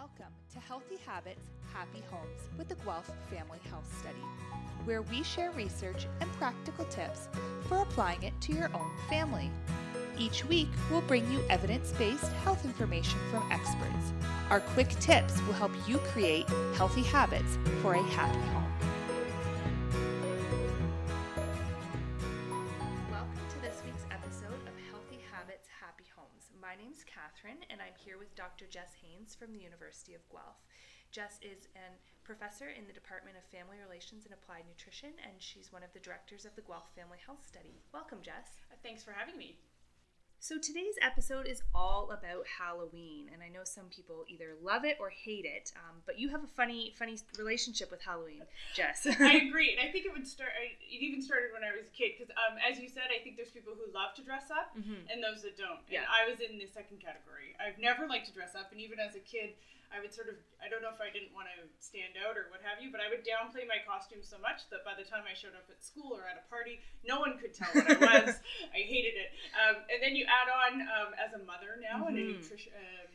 Welcome to Healthy Habits, Happy Homes with the Guelph Family Health Study, where we share research and practical tips for applying it to your own family. Each week, we'll bring you evidence based health information from experts. Our quick tips will help you create healthy habits for a happy home. Dr. Jess Haines from the University of Guelph. Jess is a professor in the Department of Family Relations and Applied Nutrition, and she's one of the directors of the Guelph Family Health Study. Welcome, Jess. Thanks for having me. So today's episode is all about Halloween, and I know some people either love it or hate it. Um, but you have a funny, funny relationship with Halloween, Jess. I agree, and I think it would start. It even started when I was a kid, because um, as you said, I think there's people who love to dress up, Mhm. and those that don't. Yeah. And I was in the second category. I've never liked to dress up, and even as a kid, I would sort of. I don't know if I didn't want to stand out or what have you, but I would downplay my costume so much that by the time I showed up at school or at a party, no one could tell what I was. I hated it. Um, and then you add on um, as a mother now and a Mhm. nutrition. Um,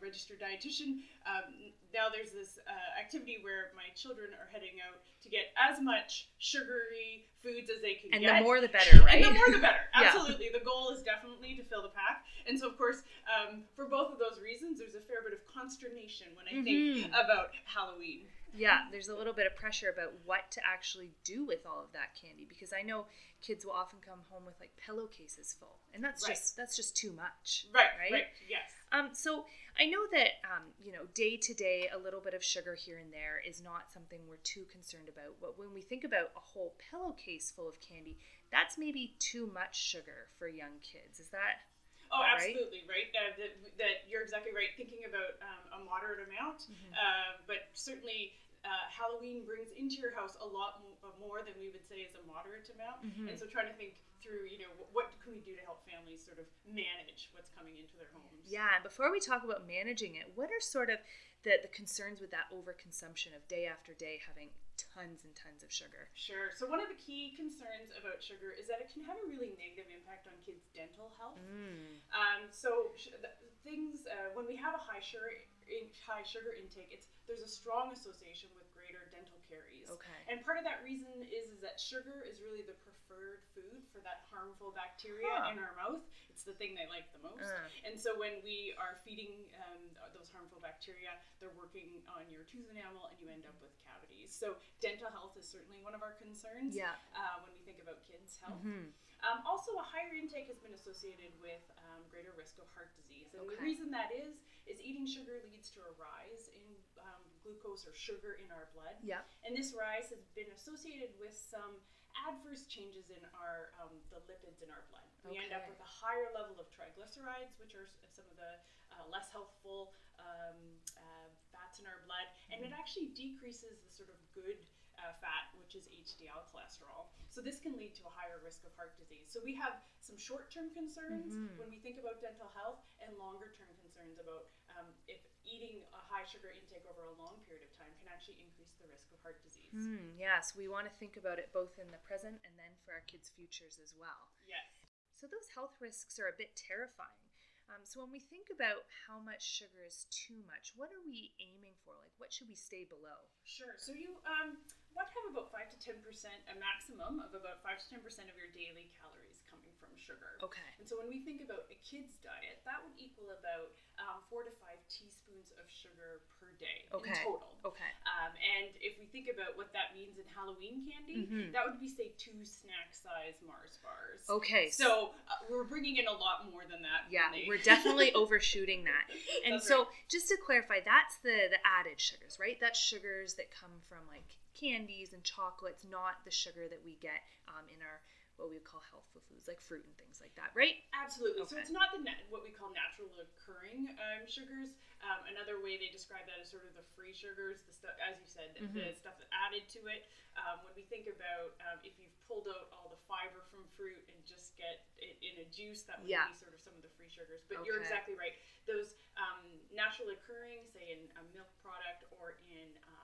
a registered dietitian. Um, now there's this uh, activity where my children are heading out to get as much sugary foods as they can and get. And the more the better, right? And the more the better. Yeah. Absolutely. The goal is definitely to fill the pack. And so, of course, um, for both of those reasons, there's a fair bit of consternation when I think Mhm. about Halloween. Yeah, there's a little bit of pressure about what to actually do with all of that candy because I know kids will often come home with like pillowcases full, and that's Right. just that's just too much. Right, Right? right, yes. Um, so I know that um, you know day to day a little bit of sugar here and there is not something we're too concerned about. But when we think about a whole pillowcase full of candy, that's maybe too much sugar for young kids. Is that Oh, Right? absolutely, right? Uh, that, that you're exactly right. Thinking about um, a moderate amount, Mm-hmm. uh, but certainly uh, Halloween brings into your house a lot mo- uh, more than we would say is a moderate amount. Mhm. And so, trying to think through, you know, wh- what can we do to help families sort of manage what's coming into their homes? Yeah, and before we talk about managing it, what are sort of the, the concerns with that overconsumption of day after day having tons and tons of sugar? Sure. So one of the key concerns about sugar is that it can have a really negative impact on kids' dental health. Mm. Um, so sh- the, things uh, when we have a high sugar in, high sugar intake, it's there's a strong association with greater dental caries. Okay. And part of that reason is is that sugar is really the preferred food for that harmful bacteria Huh. in our mouth. It's the thing they like the most. Uh. And so when we are feeding um, those harmful bacteria, they're working on your tooth enamel, and you end up with cavities. So dental health is certainly one of our concerns Yeah. uh, when we think about kids' health. Mhm. Um, also, a higher intake has been associated with um, greater risk of heart disease, and the reason that is is eating sugar leads to a rise in um, glucose or sugar in our blood, Yeah. and this rise has been associated with some adverse changes in our um, the lipids in our blood. We end up with a higher level of triglycerides, which are some of the uh, less healthful um, uh, fats in our blood, and Mm-hmm. it actually decreases the sort of good uh, fat, which is HDL cholesterol. So this can lead to a higher risk of heart disease. So we have some short-term concerns Mhm. when we think about dental health, and longer-term concerns about um, if eating a high sugar intake over a long period of time can actually increase the risk of heart disease. Yeah, so we want to think about it both in the present and then for our kids' futures as well. Yes. So those health risks are a bit terrifying. Um, so when we think about how much sugar is too much, what are we aiming for? Like, what should we stay below? Sure. So you um, want to have about five to ten percent, a maximum of about five to ten percent of your daily calories coming from sugar. Okay. And so when we think about a kid's diet, that would equal about um, four to five teaspoons of sugar per day Okay. in total. Okay. Um, and if we think about what that means in Halloween candy, Mhm. that would be say two snack-size Mars bars. Okay. So uh, we're bringing in a lot more than that. yeah, really. we're definitely overshooting that. And That's so, right. just to clarify, that's the the added sugars, right? That's sugars that come from like candies and chocolates, not the sugar that we get um, in our what we would call healthful foods like fruit and things like that, right? Absolutely. So it's not the nat- what we call natural occurring um, sugars. Um, another way they describe that is sort of the free sugars, the stuff, as you said, the Mhm. stuff that added to it. Um, when we think about um, if you've pulled out all the fiber from fruit and just get it in a juice, that would Yeah. be sort of some of the free sugars. But you're exactly right. Those um, natural occurring, say in a milk product or in um,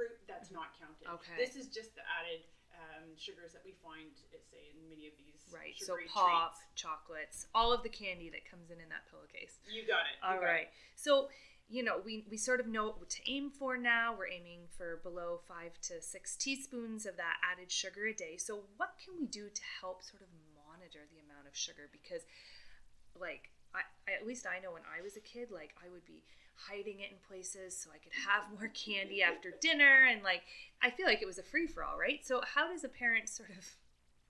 fruit, that's not counted. Okay. This is just the added um, sugars that we find, say, in many of these Right. So pop, treats. chocolates, all of the candy that comes in in that pillowcase. You got it. you All got right. it. So, you know, we, we sort of know what to aim for now. We're aiming for below five to six teaspoons of that added sugar a day. So, what can we do to help sort of monitor the amount of sugar? Because, like, I, at least I know when I was a kid, like, I would be hiding it in places so I could have more candy after dinner. And, like, I feel like it was a free for all, right? So, how does a parent sort of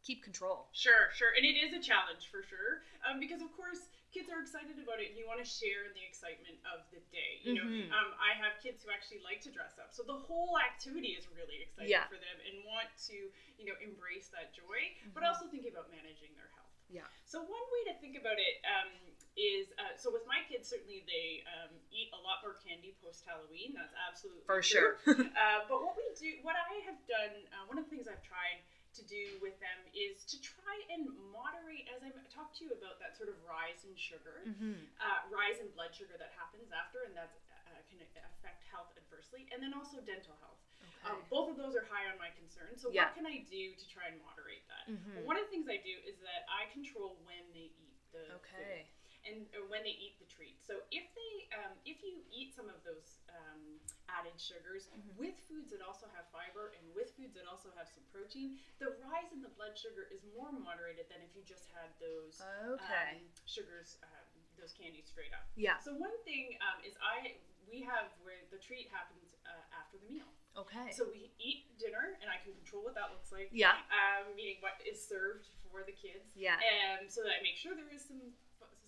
keep control? Sure, sure. And it is a challenge for sure. Um, because, of course, kids are excited about it and you want to share in the excitement of the day you know Mhm. um, i have kids who actually like to dress up so the whole activity is really exciting Yeah. for them and want to you know embrace that joy but Mhm. also thinking about managing their health Yeah. so one way to think about it um, is uh, so with my kids certainly they um, eat a lot more candy post halloween that's absolutely For true. sure. uh, but what we do what i have done uh, one of the things i've tried to do with them is to try and moderate as i talked to you about that sort of rise in sugar mm-hmm. uh, rise in blood sugar that happens after, and that uh, can affect health adversely, and then also dental health. Okay. Um, both of those are high on my concern. So Yeah. what can I do to try and moderate that? Mhm. One of the things I do is that I control when they eat the okay. food and or when they eat the treat. So if they um, if you eat some of those um, added sugars Mhm. with foods that also have fiber and with foods that also have some protein, the rise in the blood sugar is more moderated than if you just had those Okay. um, sugars, um, those candies straight up. yeah. So one thing um, is I we have where the treat happens uh, after the meal. Okay. So we eat dinner, and I can control what that looks like. yeah. Um, meaning what is served for the kids. Yeah. Um, so that I make sure there is some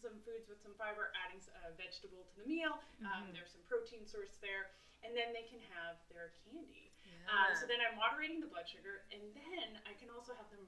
some foods with some fiber, adding a vegetable to the meal. Um, Mhm. there's some protein source there, and then they can have their candy. Yeah. Um, so then I'm moderating the blood sugar, and then I can also have them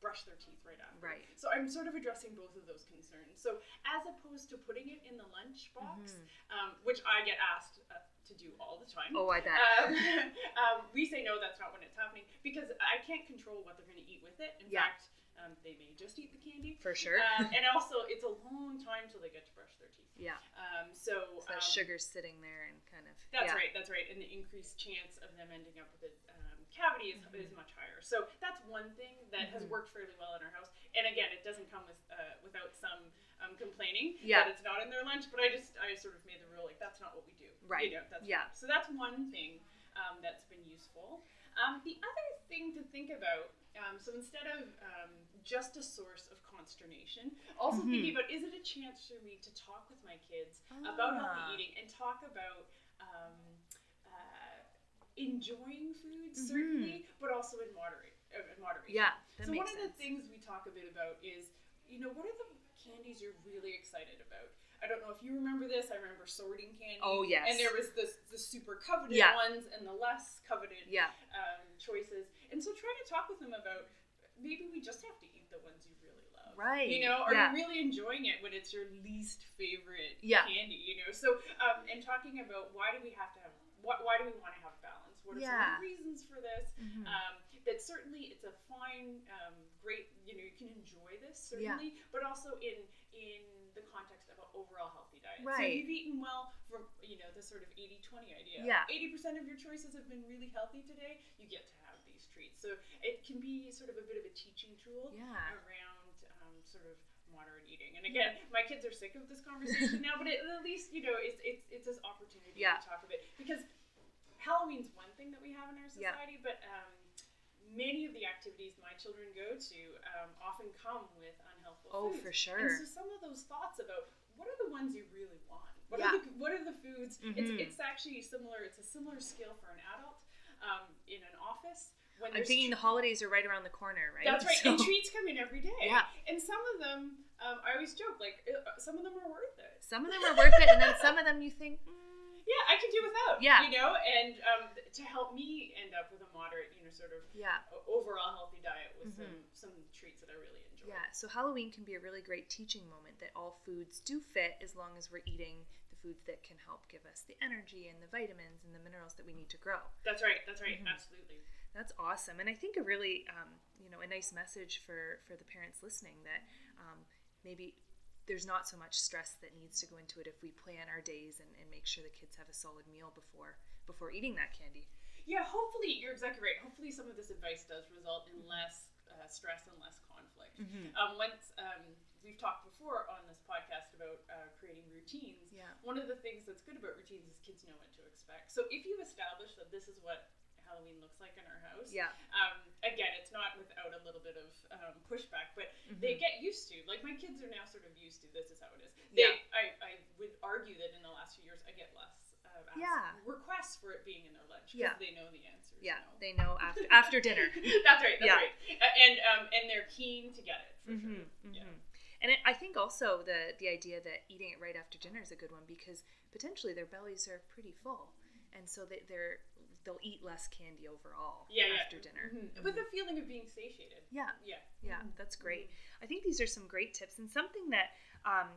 brush their teeth right after. Right. So I'm sort of addressing both of those concerns. So as opposed to putting it in the lunch box, Mhm. um, which I get asked uh, to do all the time. Oh, I bet. Um, um, we say no, that's not when it's happening because I can't control what they're going to eat with it. In Yeah. fact, um, they may just eat the candy. For sure. Um, and also, it's a long time till they get to brush their teeth. yeah. Um, so So that um, sugar's sitting there and kind of. That's yeah. right. That's right. And the increased chance of them ending up with a um, cavity is, is much higher. So that's one thing that has Mhm. worked fairly well in our house. And again, it doesn't come with uh, without some um, complaining Yeah. that it's not in their lunch. But I just I sort of made the rule like that's not what we do. Right. You know, that's Yeah. So that's one thing um, that's been useful. Um, the other thing to think about. Um, so instead of um, just a source of consternation, also Mhm. thinking about is it a chance for me to talk with my kids about Ah. healthy eating and talk about um, uh, enjoying food Mhm. certainly, but also in moderate uh, in moderation. Yeah. So one of the things we talk a bit about is, you know, what are the candies you're really excited about? I don't know if you remember this. I remember sorting candy. Oh, yes. And there was this the super coveted Yeah. ones and the less coveted Yeah. um, choices. And so try to talk with them about maybe we just have to eat the ones you really love. Right. You know, are Yeah. you really enjoying it when it's your least favorite Yeah. candy? You know, so um, and talking about why do we have to have what why do we want to have balance? What are some Yeah. of the reasons for this? Mhm. Um, that certainly it's a fine, um, great. You know, you can enjoy this certainly, but also in in the context of an overall healthy diet. Right. So you've eaten well from you know the sort of 80-20 idea. Yeah. Eighty percent of your choices have been really healthy today. You get to have these treats. So it can be sort of a bit of a teaching tool Yeah. around um, sort of moderate eating. And again, my kids are sick of this conversation now, but it, at least you know it's it's it's this opportunity Yeah. to talk a bit because Halloween's one thing that we have in our Yeah. society, but um, many of the activities my children go to um, often come with unhealthful Oh, foods. for sure. And so some of those thoughts about what are the ones you really want? What Yeah. are the what are the foods? Mhm. It's it's actually similar. It's a similar skill for an adult um, in an office. When I'm thinking tr- the holidays are right around the corner, right? that's right. So- And treats come in every day. Yeah. And some of them, um, I always joke, like uh, some of them are worth it. some of them are worth it, and then some of them you think, mm, Yeah, I can do without. Yeah. You know, and um, to help me end up with a moderate, you know, sort of yeah, overall healthy diet with Mhm. some some treats that I really enjoy. yeah. So Halloween can be a really great teaching moment that all foods do fit as long as we're eating the foods that can help give us the energy and the vitamins and the minerals that we need to grow. That's right. That's right. Mhm. Absolutely. That's awesome, and I think a really, um, you know, a nice message for for the parents listening that um, maybe there's not so much stress that needs to go into it if we plan our days and, and make sure the kids have a solid meal before before eating that candy. Yeah. Hopefully, you're exactly right. Hopefully, some of this advice does result in less uh, stress and less conflict. Mm-hmm. Um, once um, we've talked before on this podcast about uh, creating routines. Yeah. One of the things that's good about routines is kids know what to expect. So if you establish that this is what Halloween looks like in our house, Yeah. um, again, it's not without a little bit of um, pushback, but they Mhm. get used to. Like my kids are now sort of used to this is how it is. They, Yeah. I, I would argue that in the last few years, I get less Yeah. requests for it being in their lunch because Yeah. they know the answers. Yeah, now. they know after after dinner. that's right. That's Yeah. right. And um, and they're keen to get it for Mhm, sure. Yeah. mhm. And it, I think also the the idea that eating it right after dinner is a good one because potentially their bellies are pretty full, and so they, they're they'll eat less candy overall Yeah, yeah. after dinner. Mhm. With a feeling of being satiated. Yeah, Yeah. yeah, that's great. I think these are some great tips and something that um,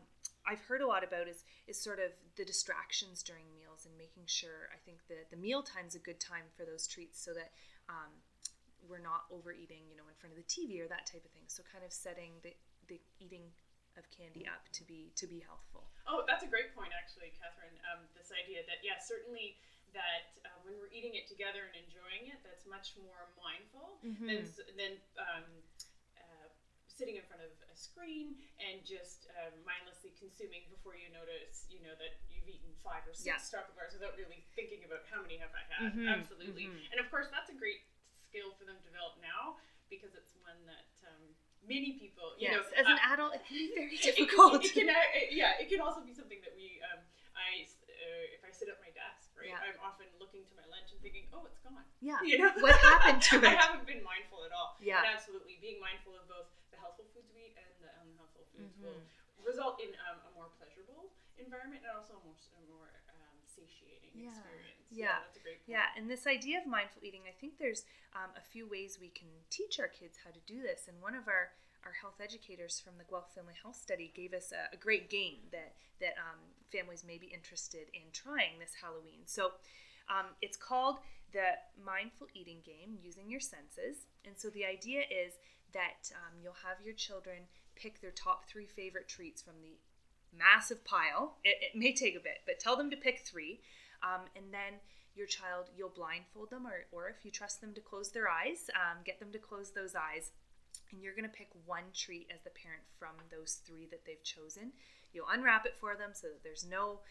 I've heard a lot about is is sort of the distractions during meals and making sure. I think that the meal time's a good time for those treats so that um, we're not overeating, you know, in front of the TV or that type of thing. So kind of setting the the eating of candy up to be to be healthful. Oh, that's a great point, actually, Catherine. Um, this idea that, yeah, certainly that uh, when we're eating it together and enjoying it, that's much more mindful Mhm. than, than um, uh, sitting in front of a screen and just um, mindlessly consuming before you notice, you know, that you've eaten five or six Yeah. chocolate bars without really thinking about how many have I had. Mhm, Absolutely. mhm. And of course, that's a great skill for them to develop now because it's one that um, many people, you Yes, know, as an uh, adult, it can be very it can- difficult. It can, uh, yeah, it can also be something that we, um, I, uh, if I sit at my desk, right, Yeah. I'm often looking to my lunch and thinking, oh, it's gone. yeah. You know, What happened to it? I haven't been mindful at all. Yeah. and absolutely, being mindful of both the healthful foods we eat and the unhealthful foods will Mm-hmm. result in um, a more pleasurable environment and also a more, a more um, satiating Yeah. experience. Yeah. that's a great point. Yeah, and this idea of mindful eating, I think there's um, a few ways we can teach our kids how to do this. And one of our, our health educators from the Guelph Family Health Study gave us a, a great game that that um, families may be interested in trying this Halloween. So um, it's called the Mindful Eating Game using your senses. And so the idea is that um, you'll have your children pick their top three favorite treats from the massive pile. It, it may take a bit, but tell them to pick three. Um, and then your child, you'll blindfold them, or, or if you trust them to close their eyes, um, get them to close those eyes. And you're going to pick one treat as the parent from those three that they've chosen. You'll unwrap it for them so that there's no,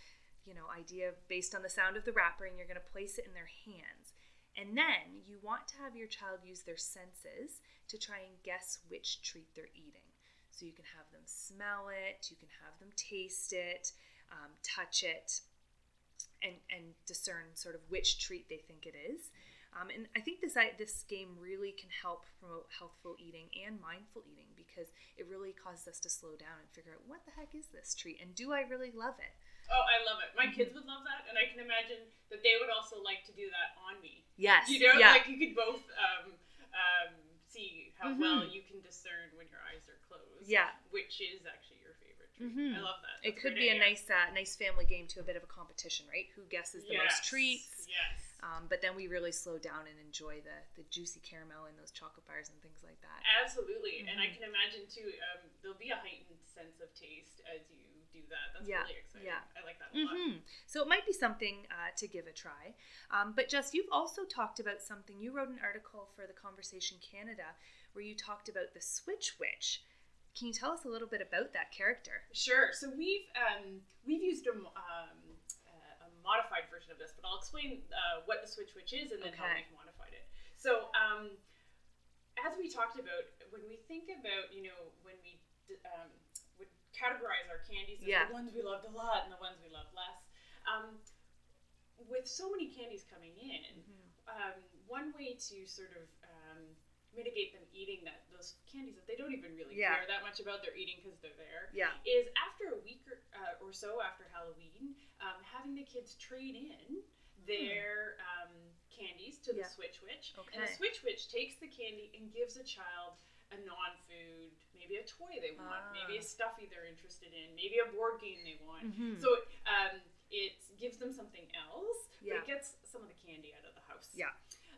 you know, idea based on the sound of the wrapper, and you're going to place it in their hands. And then you want to have your child use their senses to try and guess which treat they're eating. So you can have them smell it, you can have them taste it, um, touch it, and and discern sort of which treat they think it is. Um, and I think this I, this game really can help promote healthful eating and mindful eating because it really causes us to slow down and figure out what the heck is this treat and do I really love it? Oh, I love it. My Mm-hmm. kids would love that, and I can imagine that they would also like to do that on me. Yes. You know, yeah. like you could both um, um, see how Mhm. well you can discern when your eyes are closed. Yeah. Which is actually your favorite treat. Mhm. I love that. it could great be a nice uh, nice family game to a bit of a competition, right? Who guesses the most treats? Yes. Um, but then we really slow down and enjoy the, the juicy caramel in those chocolate bars and things like that. Absolutely, and I Mhm. can imagine too. Um, there'll be a heightened sense of taste as you do that. That's Yeah, really exciting. yeah. I like that a lot. hmm So it might be something uh, to give a try. Um, but Jess, you've also talked about something. You wrote an article for the Conversation Canada where you talked about the Switch Witch. Can you tell us a little bit about that character? Sure. So we've um, we've used a, um, a modified version of this, but I'll explain uh, what the Switch Witch is and then how we've modified it. So um, as we talked about, when we think about you know when we um, would categorize our candies as Yeah. the ones we loved a lot and the ones we loved less, um, with so many candies coming in, um, one way to sort of mitigate them eating that those candies that they don't even really Yeah. care that much about their eating because they're there Yeah. is after a week or, uh, or so after Halloween, um, having the kids trade in their um, candies to the Yeah. Switch Witch. And Okay. the Switch Witch takes the candy and gives a child a non food, maybe a toy they want, maybe Ah. a stuffy they're interested in, maybe a board game they want. Mhm. So um, it gives them something else, but Yeah. it gets some of the candy out of the house. Yeah.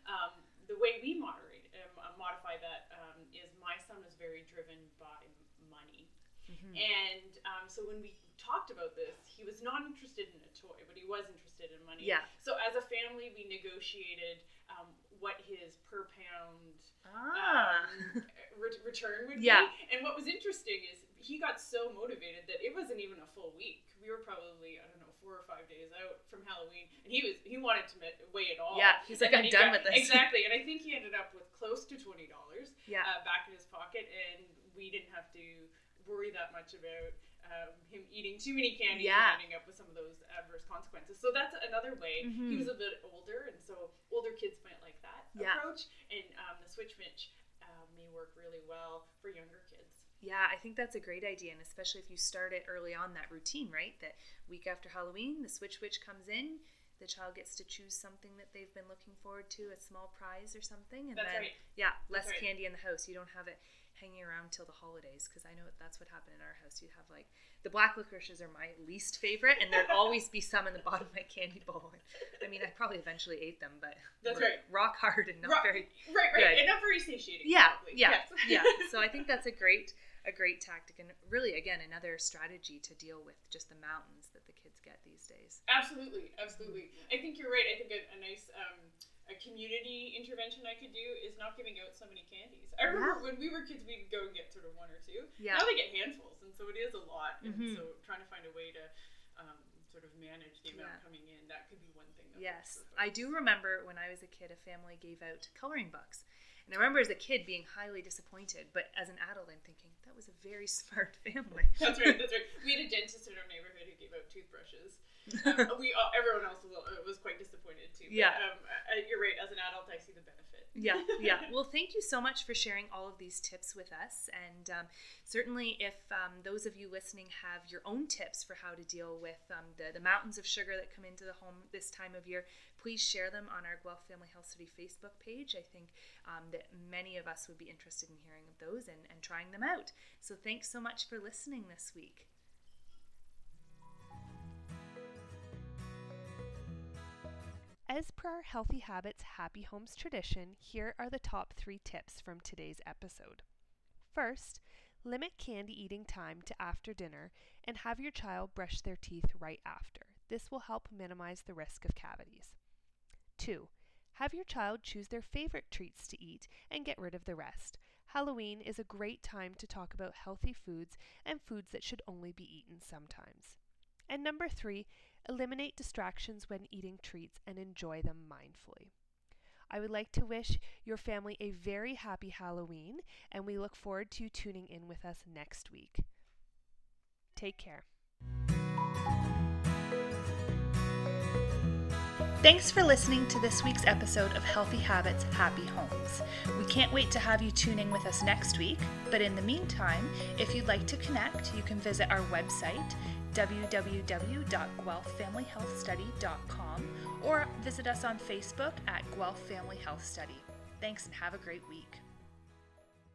Um, the way we moderate modify that um, is my son is very driven by money. Mhm. And um, so when we talked about this, he was not interested in a toy, but he was interested in money. Yeah. So as a family, we negotiated um, what his per pound Ah. um, re- return would Yeah. be. And what was interesting is he got so motivated that it wasn't even a full week. We were probably I don't know four or five days out from Halloween, and he was he wanted to weigh it all. Yeah, he's like, And I'm he done got- with this. Exactly, and I think he ended up with close to twenty dollars Yeah. uh, back in his pocket, and we didn't have to worry that much about um, him eating too many candies Yeah. and ending up with some of those adverse consequences. So that's another way. He Mhm. was a bit older, and so older kids might like that Yeah. approach, and um, the Switch Witch uh, may work really well for younger kids. Yeah, I think that's a great idea, and especially if you start it early on that routine, right? That week after Halloween, the Switch Witch comes in, the child gets to choose something that they've been looking forward to, a small prize or something, and That's then right. yeah, less right. candy in the house. You don't have it hanging around till the holidays because I know that's what happened in our house. You'd have like the black licorices are my least favorite, and there'd always be some in the bottom of my candy bowl. I mean, I probably eventually ate them, but That's right. rock hard and not Right, very right, right, good. and not very satiating. yeah probably. yeah Yes. yeah so i think that's a great a great tactic and really again another strategy to deal with just the mountains that the kids get these days Absolutely, absolutely. I think you're right. I think a, a nice um, a community intervention I could do is not giving out so many candies. I remember when we were kids, we'd go and get sort of one or two. Yeah. Now they get handfuls, and so it is a lot. Mhm. And so trying to find a way to um, sort of manage the amount Yeah. coming in that could be one thing. That yes i do remember when i was a kid a family gave out coloring books and i remember as a kid being highly disappointed but as an adult i'm thinking that was a very smart family That's right. That's right. We had a dentist in our neighborhood who gave out toothbrushes. Um, we all, everyone else was, uh, was quite disappointed too. But, Yeah. Um, uh, you're right. As an adult, I see the benefit. yeah yeah well thank you so much for sharing all of these tips with us and um, certainly if um, those of you listening have your own tips for how to deal with um, the, the mountains of sugar that come into the home this time of year please share them on our guelph family health Study facebook page i think um, that many of us would be interested in hearing of those and, and trying them out so thanks so much for listening this week As per our Healthy Habits Happy Homes tradition, here are the top three tips from today's episode. First, limit candy eating time to after dinner and have your child brush their teeth right after. This will help minimize the risk of cavities. Two, have your child choose their favorite treats to eat and get rid of the rest. Halloween is a great time to talk about healthy foods and foods that should only be eaten sometimes. And number three, eliminate distractions when eating treats and enjoy them mindfully. I would like to wish your family a very happy Halloween, and we look forward to tuning in with us next week. Take care. Thanks for listening to this week's episode of Healthy Habits, Happy Homes. We can't wait to have you tune in with us next week, but in the meantime, if you'd like to connect, you can visit our website, www.guelph.familyhealthstudy.com, or visit us on Facebook at Guelph Family Health Study. Thanks and have a great week.